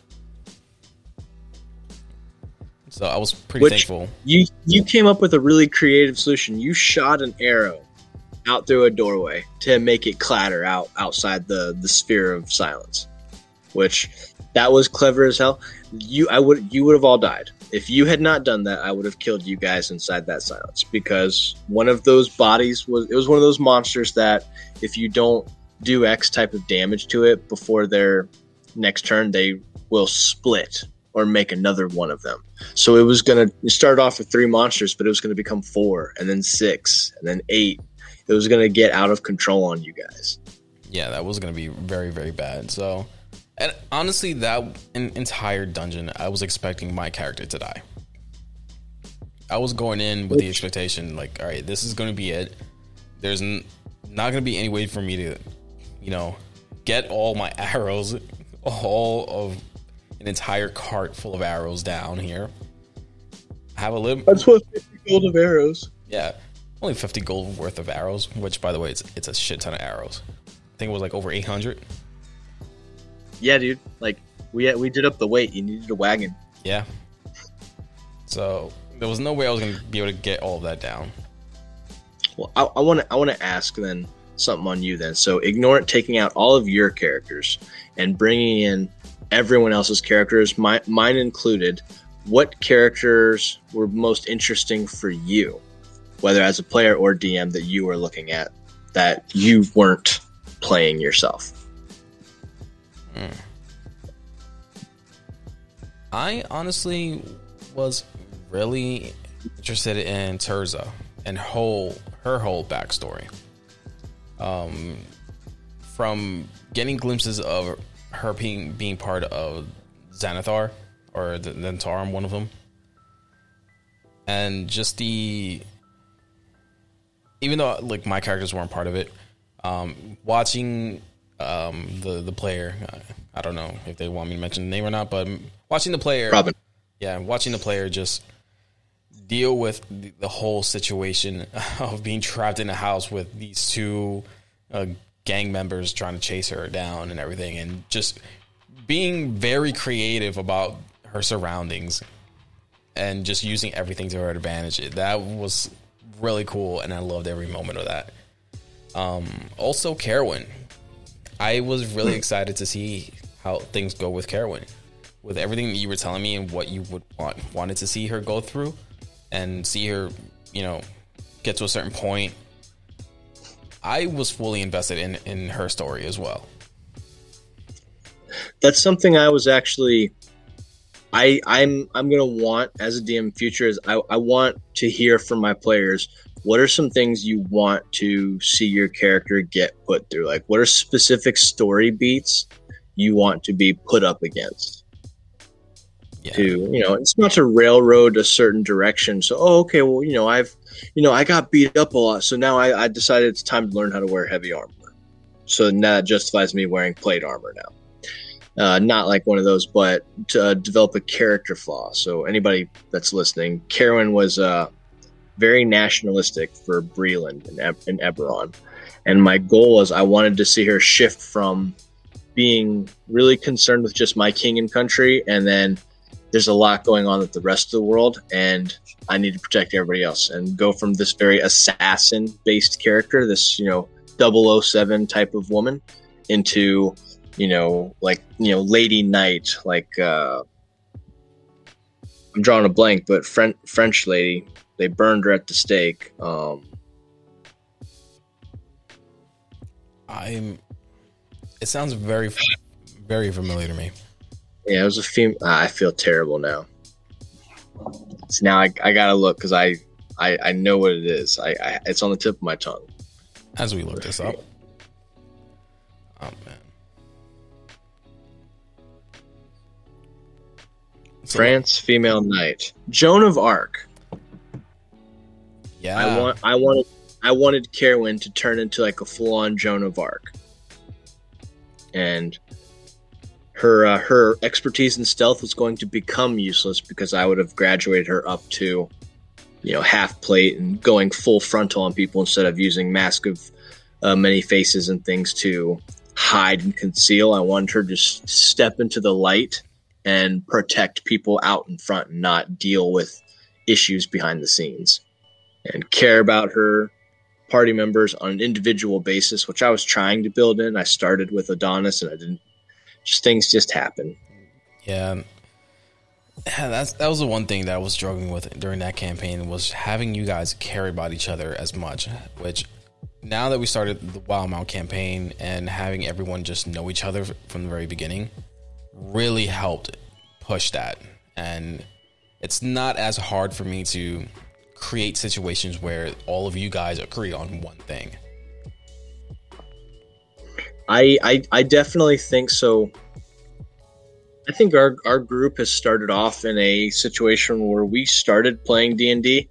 So I was pretty Which- thankful. You you came up with a really creative solution. You shot an arrow out through a doorway to make it clatter out outside the the sphere of silence, which that was clever as hell. You I would you would have all died if you had not done that. I would have killed you guys inside that silence because one of those bodies was it was one of those monsters that if you don't do X type of damage to it before their next turn, they will split or make another one of them. So it was going to start off with three monsters, but it was going to become four and then six and then eight. It was going to get out of control on you guys. yeah, that was going to be very, very bad. So, and honestly, that en- entire dungeon, I was expecting my character to die. I was going in with the expectation, like, all right, this is going to be it. There's n- not going to be any way for me to, you know, get all my arrows, all of an entire cart full of arrows down here. I Have a little, That's what 50 gold of arrows. yeah, only 50 gold worth of arrows, which, by the way, it's, it's a shit ton of arrows. I think it was like over 800. Yeah, dude. Like we we did up the weight. You needed a wagon. Yeah. So there was no way I was going to be able to get all of that down. Well, I want to I want to ask then something on you then. So ignore it, taking out all of your characters and bringing in everyone else's characters, my, mine included. What characters were most interesting for you, whether as a player or DM that you were looking at that you weren't playing yourself? I honestly was really interested in Terza and whole her whole backstory. Um, from getting glimpses of her being being part of Xanathar or the Zhentarim, one of them, and just the even though like my characters weren't part of it, um, watching um, the the player, uh, I don't know if they want me to mention the name or not, but watching the player, Robin. yeah, watching the player just deal with the, the whole situation of being trapped in a house with these two uh, gang members trying to chase her down and everything, and just being very creative about her surroundings and just using everything to her advantage. That was really cool, and I loved every moment of that. Um, also, Carowyn. I was really excited to see how things go with Carowyn. With everything that you were telling me and what you would want wanted to see her go through, and see her, you know, get to a certain point, I was fully invested in in her story as well. That's something I was actually I I'm I'm gonna want as a DM future is I, I want to hear from my players what are some things you want to see your character get put through? Like what are specific story beats you want to be put up against? Yeah. To you know, it's not to railroad a certain direction. So oh okay, well, you know, I've you know, I got beat up a lot, so now I, I decided it's time to learn how to wear heavy armor. So now that justifies me wearing plate armor now uh, not like one of those, but to uh, develop a character flaw. So anybody that's listening, Carowyn was uh, very nationalistic for Breland and, e- and Eberron, and my goal was I wanted to see her shift from being really concerned with just my king and country, and then there's a lot going on with the rest of the world, and I need to protect everybody else, and go from this very assassin-based character, this you know 007 type of woman, into you know, like you know, Lady Knight, like uh, I'm drawing a blank, but French French lady, they burned her at the stake. Um, I'm. It sounds very, very familiar to me. Yeah, it was a female. Ah, I feel terrible now. So now I, I gotta look because I, I I know what it is. I, I it's on the tip of my tongue. As we look this up. Oh man. France female knight. Joan of Arc. Yeah. I want I wanted I wanted Carowyn to turn into like a full on Joan of Arc. And her uh, her expertise in stealth was going to become useless because I would have graduated her up to you know half plate and going full frontal on people instead of using mask of uh, many faces and things to hide and conceal. I wanted her to step into the light and protect people out in front and not deal with issues behind the scenes and care about her party members on an individual basis, which I was trying to build in. I started with Adonis and I didn't things just happen. Yeah. That's that was the one thing that I was struggling with during that campaign was having you guys care about each other as much. Which now that we started the Wildemount campaign and having everyone just know each other from the very beginning, really helped push that. And it's not as hard for me to create situations where all of you guys agree on one thing. I I, I definitely think so. I think our, our group has started off in a situation where we started playing D and D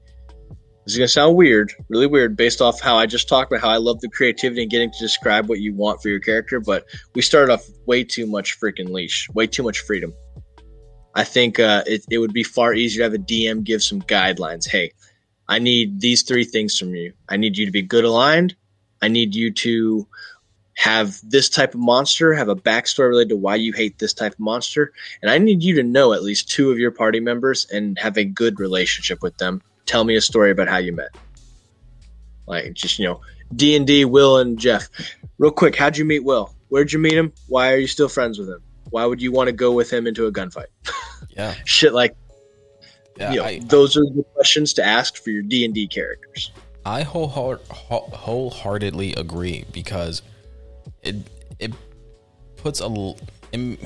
this is gonna sound weird, really weird, based off how I just talked about how I love the creativity and getting to describe what you want for your character. But we started off way too much freaking leash, way too much freedom. I think uh, it, it would be far easier to have a DM give some guidelines. Hey, I need these three things from you. I need you to be good aligned. I need you to have this type of monster, have a backstory related to why you hate this type of monster, and I need you to know at least two of your party members and have a good relationship with them tell me a story about how you met. Like just you know, D and D, Will and Jeff. Real quick, how'd you meet Will? Where'd you meet him? Why are you still friends with him? Why would you want to go with him into a gunfight? Yeah, shit like. Yeah, you know, I, those are the questions to ask for your D and D characters. I wholeheart, wholeheartedly agree because it it puts a in,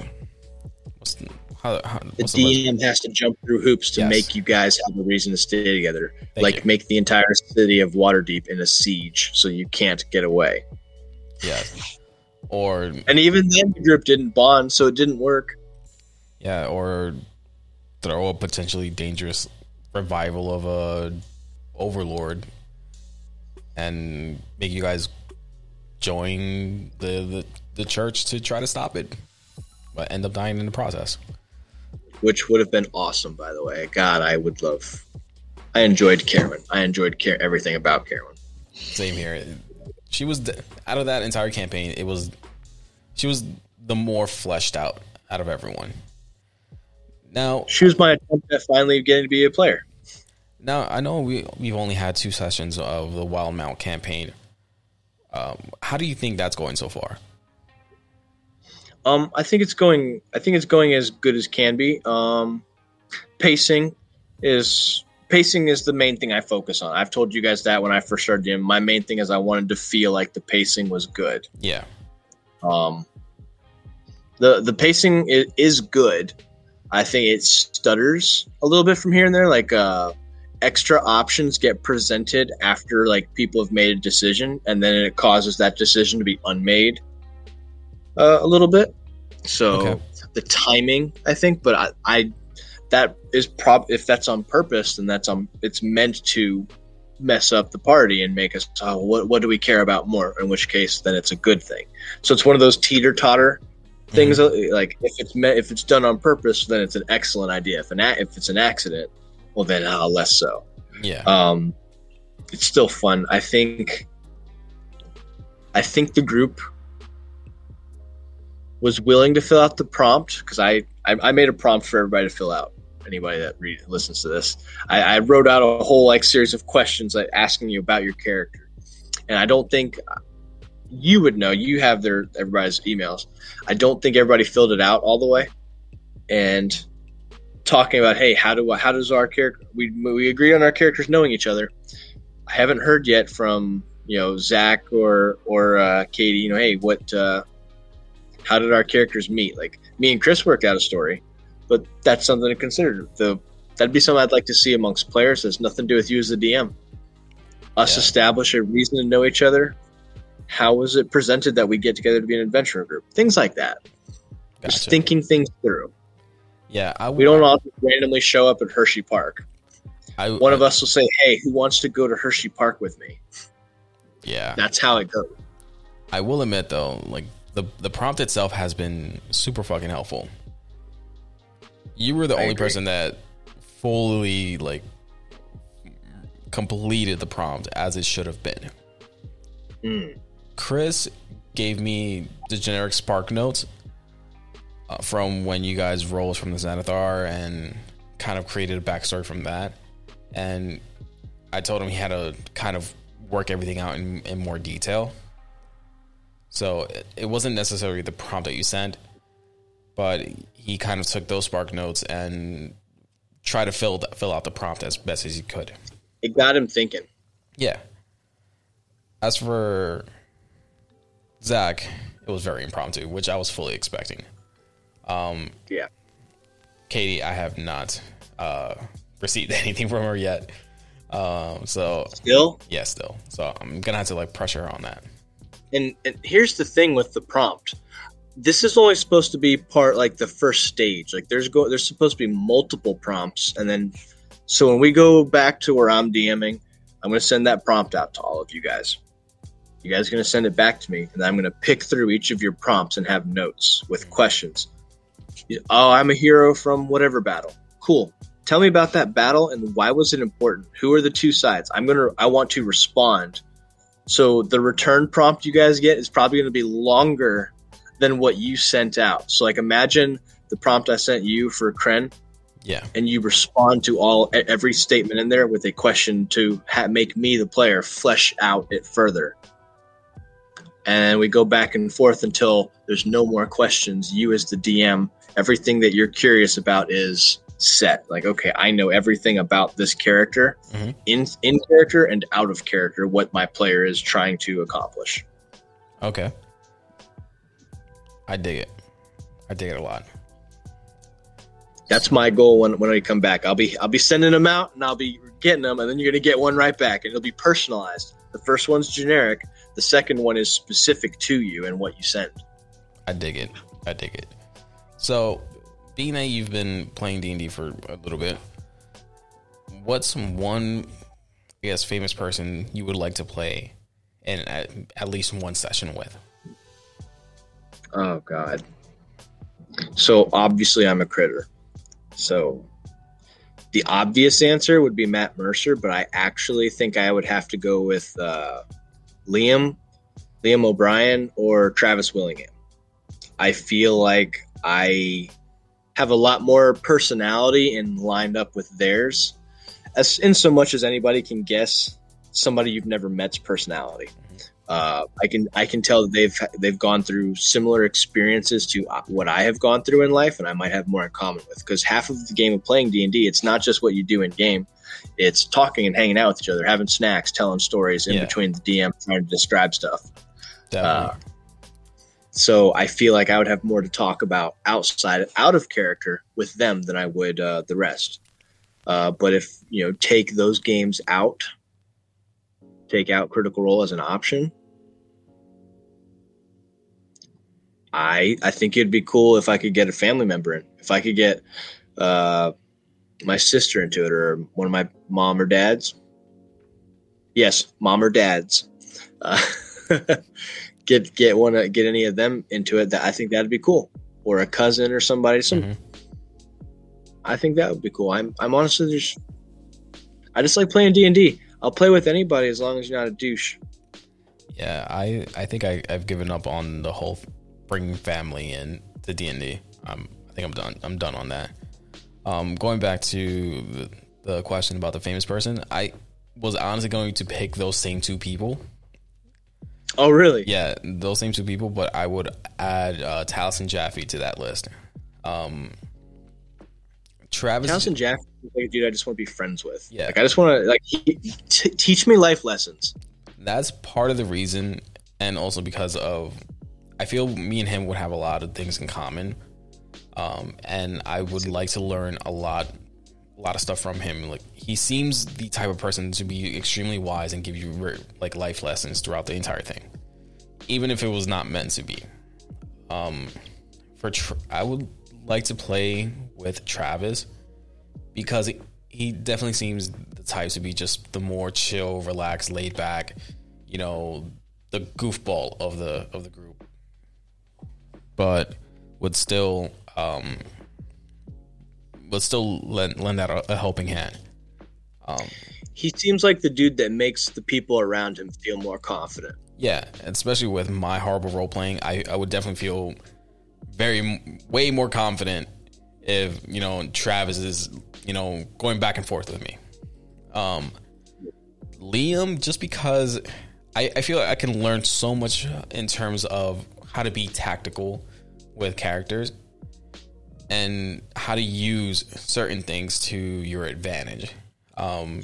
how, how, the DM has to jump through hoops to yes. make you guys have a reason to stay together. Thank like you. make the entire city of Waterdeep in a siege, so you can't get away. Yeah. Or and even then, the group didn't bond, so it didn't work. Yeah, or throw a potentially dangerous revival of a overlord and make you guys join the, the the church to try to stop it, but end up dying in the process which would have been awesome, by the way. God, I would love. I enjoyed Carowyn. I enjoyed Car- everything about Carowyn. Same here. She was out of that entire campaign. It was she was the more fleshed out out of everyone. Now she was my attempt at finally getting to be a player. Now I know we we've only had two sessions of the Wildemount campaign. Um, how do you think that's going so far? Um, I think it's going. I think it's going as good as can be. Um, pacing is pacing is the main thing I focus on. I've told you guys that when I first started DMing. My main thing is I wanted to feel like the pacing was good. Yeah. Um, the the pacing is, is good. I think it stutters a little bit from here and there. Like uh, extra options get presented after like people have made a decision, and then it causes that decision to be unmade uh, a little bit. So Okay. the timing, I think, but I, I that is prob if that's on purpose, then that's on it's meant to mess up the party and make us oh what what do we care about more? In which case, then it's a good thing. So it's one of those teeter totter things. uh, Like if it's me- if it's done on purpose, then it's an excellent idea. If an a- if it's an accident, well then uh, less so. Yeah. Um, it's still fun. I think. I think the group was willing to fill out the prompt because I, I I made a prompt for everybody to fill out. Anybody that read, listens to this, I, I wrote out a whole like series of questions like asking you about your character, and I don't think you would know. You have their everybody's emails. I don't think everybody filled it out all the way, and talking about hey how do I, how does our character we we agree on our characters knowing each other. I haven't heard yet from you know zach or or uh, katie you know hey what uh how did our characters meet? Like me and chris worked out a story but that's something to consider. The that'd be something i'd like to see amongst players. Has nothing to do with you as the dm us Yeah. establish a reason to know each other. How was it presented that we get together to be an adventurer group? Things like that. Just thinking things through yeah. I we don't all randomly show up at Hershey Park. I, One of us will say, "Hey, who wants to go to Hershey Park with me?" Yeah. That's how it goes. I will admit though, like the the prompt itself has been super fucking helpful. You were the only agree. person that fully like completed the prompt as it should have been. Mm. Chris gave me the generic Spark notes Uh, from when you guys rose from the Xanathar and kind of created a backstory from that. And I told him he had to kind of work everything out in, in more detail. So it, it wasn't necessarily the prompt that you sent, but he kind of took those Spark notes and tried to fill fill out the prompt as best as he could. It got him thinking. Yeah. As for Zach, it was very impromptu, which I was fully expecting. Um, Yeah. Katie, I have not uh, received anything from her yet. Um, so Still, yeah, still. So I'm gonna have to like pressure her on that. and, and here's the thing with the prompt. This is only supposed to be part like the first stage. Like there's go there's supposed to be multiple prompts, and then so when we go back to where I'm DMing, I'm going to send that prompt out to all of you guys. You guys are going to send it back to me, and I'm going to pick through each of your prompts and have notes with questions. Oh, I'm a hero from whatever battle. Cool. Tell me about that battle and why was it important? Who are the two sides? I'm gonna. I want to respond. So the return prompt you guys get is probably going to be longer than what you sent out. So like imagine the prompt I sent you for Kren Yeah. and you respond to all every statement in there with a question to ha- make me the player flesh out it further and we go back and forth until there's no more questions you as the dm everything that you're curious about is set like okay i know everything about this character Mhm. in in character and out of character what my player is trying to accomplish Okay. I dig it. I dig it a lot. that's my goal when, when i come back i'll be i'll be sending them out and i'll be getting them and then you're going to get one right back and it'll be personalized the first one's generic the second one is specific to you and what you send I dig it. I dig it. So, being that you've been playing D and D for a little bit, what's one, I guess, famous person you would like to play in at, at least one session with? Oh God. So obviously I'm a critter. So the obvious answer would be Matt Mercer, but I actually think I would have to go with uh, Liam, Liam O'Brien, or Travis Willingham. I feel like I have a lot more personality and lined up with theirs, as in so much as anybody can guess somebody you've never met's personality. Uh, I can I can tell that they've they've gone through similar experiences to uh, what I have gone through in life, and I might have more in common with. Because half of the game of playing D and D, it's not just what you do in game, it's talking and hanging out with each other, having snacks, telling stories in Yeah. between the DM, trying to describe stuff. Definitely. Uh, so I feel like I would have more to talk about outside, out of character with them than I would uh, the rest. Uh, but if you know, take those games out, take out Critical Role as an option. I I think it'd be cool if I could get a family member in. If I could get uh, my sister into it, or one of my mom or dads. Yes, mom or dads. Uh, get get one of- get any of them into it. That I think that'd be cool, or a cousin or somebody. Some Mhm. I think that would be cool. I'm I'm honestly just I just like playing D and D. I'll play with anybody as long as you're not a douche. Yeah, I I think I, I've given up on the whole bringing family in to D and D. Um, I think I'm done. I'm done on that. Um, going back to the, the question about the famous person, I was honestly going to pick those same two people. Oh really? Yeah, those same two people, but I would add uh, Taliesin Jaffe to that list. Um, Travis, Jack is like a dude I just want to be friends with. Yeah. Like I just want to like he, t- teach me life lessons. that's part of the reason, and also because of I feel me and him would have a lot of things in common, um, and I would like to learn a lot, lot of stuff from him. Like he seems the type of person to be extremely wise and give you like life lessons throughout the entire thing, even if it was not meant to be. Um, for I would like to play with Travis because he, he definitely seems the type to be just the more chill, relaxed, laid back, you know, the goofball of the of the group. But would still um would still lend lend out a, a helping hand. Um He seems like the dude that makes the people around him feel more confident. yeah, especially with my horrible role playing, I, I would definitely feel very way more confident if you know Travis is you know going back and forth with me. Um, Liam, just because I, I feel like I can learn so much in terms of how to be tactical with characters and how to use certain things to your advantage. Um,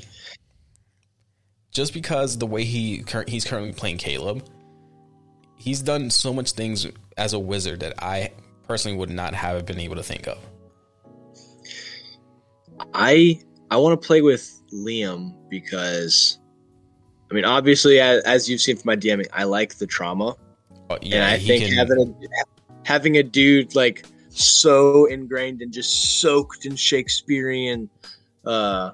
just because the way he he's currently playing Caleb, he's done so much things as a wizard that I personally would not have been able to think of. I I want to play with Liam because I mean obviously as, as you've seen from my DMing, I like the trauma. But yeah, and I think can- having a having a dude like so ingrained and just soaked in Shakespearean uh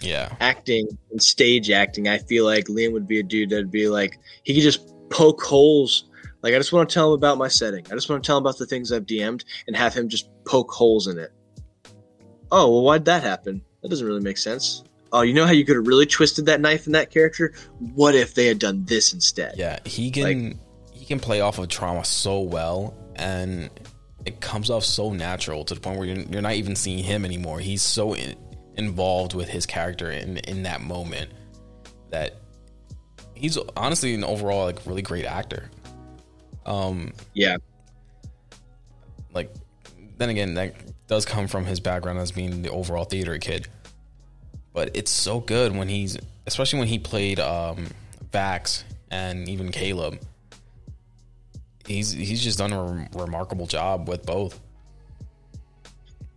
yeah, acting and stage acting, I feel like Liam would be a dude that'd be like he could just poke holes. Like I just want to tell him about my setting. I just want to tell him about the things I've DM'd and have him just poke holes in it. Oh well, why'd that happen? That doesn't really make sense. Oh, you know how you could have really twisted that knife in that character? What if they had done this instead? yeah, he can he can play off of trauma so well, and it comes off so natural to the point where you're, you're not even seeing him anymore. He's so in, involved with his character in in that moment that he's honestly an overall like really great actor. Um, Yeah. like then again that does come from his background as being the overall theater kid but it's so good when he's especially when he played um vax and even caleb he's he's just done a rem- remarkable job with both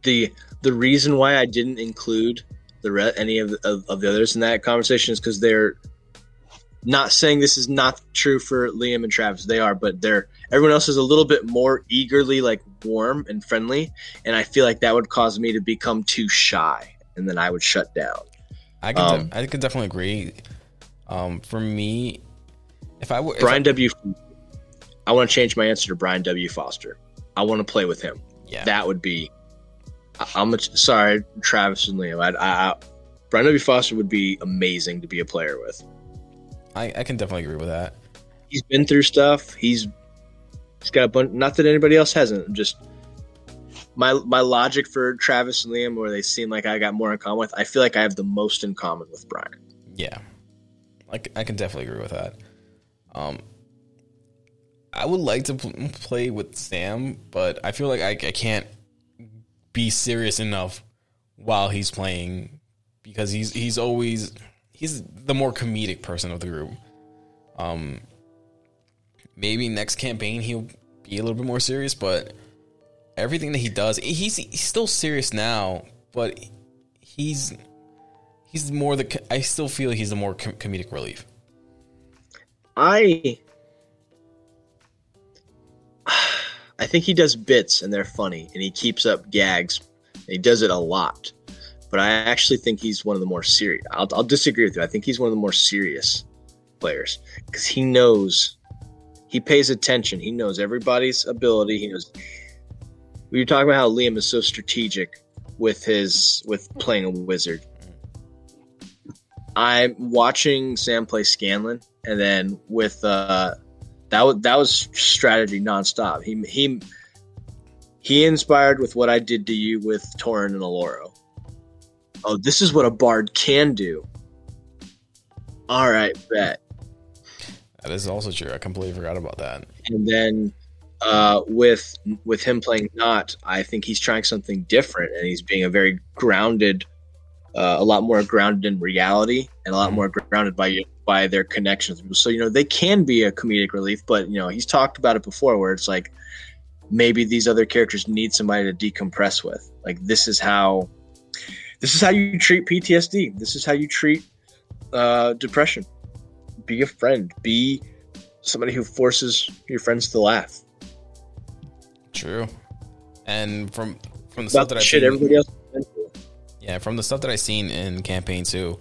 the the reason why I didn't include the re- any of the, of, of the others in that conversation is because they're not saying this is not true for Liam and Travis. They are, but they're everyone else is a little bit more eagerly like warm and friendly, and I feel like that would cause me to become too shy, and then I would shut down. i can Um, I could definitely agree um for me if i were if Brian W. I want to change my answer to Brian W. Foster. I want to play with him. Yeah That would be. I'm a, sorry, Travis and Liam. I, I, I, Brian W. Foster would be amazing to be a player with. I, I can definitely agree with that He's been through stuff. He's he's got a bunch. Not that anybody else hasn't. Just my my logic for Travis and Liam, where they seem like I got more in common with. I feel like I have the most in common with Brian. Yeah, like I can definitely agree with that. Um, I would like to pl- play with Sam, but I feel like I, I can't be serious enough while he's playing because he's he's always he's the more comedic person of the group. Um, maybe next campaign he'll be a little bit more serious, but everything that he does, he's he's still serious now, but he's he's more the. I still feel he's the more com- comedic relief. I I think he does bits and they're funny, and he keeps up gags. he does it a lot, but I actually think he's one of the more serious. I'll, I'll disagree with you. I think he's one of the more serious players because he knows, he pays attention. He knows everybody's ability. He knows. We were talking about how Liam is so strategic with his with playing a wizard. I'm watching Sam play Scanlan, and then with uh, that was that was strategy nonstop. He he he inspired with what I did to you with Torin and Oloro. Oh, this is what a bard can do. All right, bet. That is also true. I completely forgot about that. And then uh, with with him playing Nott, I think he's trying something different, and he's being a very grounded, uh, a lot more grounded in reality, and a lot more grounded by by their connections. So you know they can be a comedic relief, but you know he's talked about it before, where it's like maybe these other characters need somebody to decompress with. Like this is how this is how you treat PTSD. This is how you treat uh, depression. Be a friend. Be somebody who forces your friends to laugh. True. And from from the About stuff that I've seen, everybody else. has been through. yeah, from the stuff that I've seen in campaign two,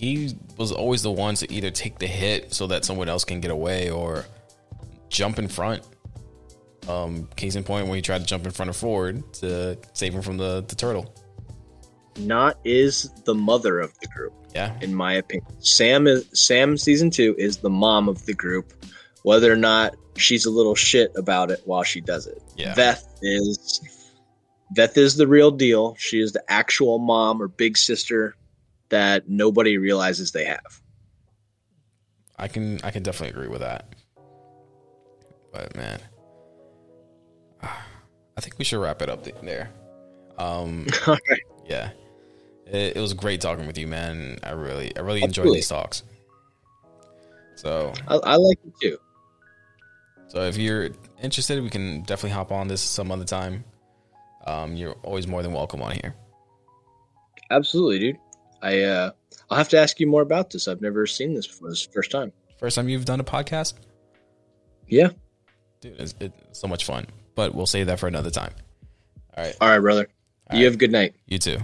he was always the one to either take the hit so that someone else can get away or jump in front. Um, case in point, when he tried to jump in front of Fjord to save him from the, the turtle. Nott is the mother of the group, Yeah, in my opinion. Sam is Sam season two is the mom of the group, whether or not she's a little shit about it while she does it. yeah, Veth is Veth is the real deal. She is the actual mom or big sister that nobody realizes they have. I can I can definitely agree with that. But man, I think we should wrap it up there. Um, All right. yeah, it, it was great talking with you, man. I really I really enjoyed Absolutely. these talks. So I, I like it too. so if you're interested, we can definitely hop on this some other time. Um, you're always more than welcome on here. Absolutely, dude. I uh I'll have to ask you more about this. I've never seen this before. This is the first time. First time you've done a podcast, Yeah. dude. It's, it's so much fun. But we'll save that for another time. All right, All right, brother. All you right. have a good night. you too.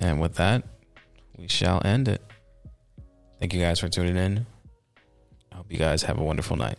And with that, we shall end it. Thank you guys for tuning in. I hope you guys have a wonderful night.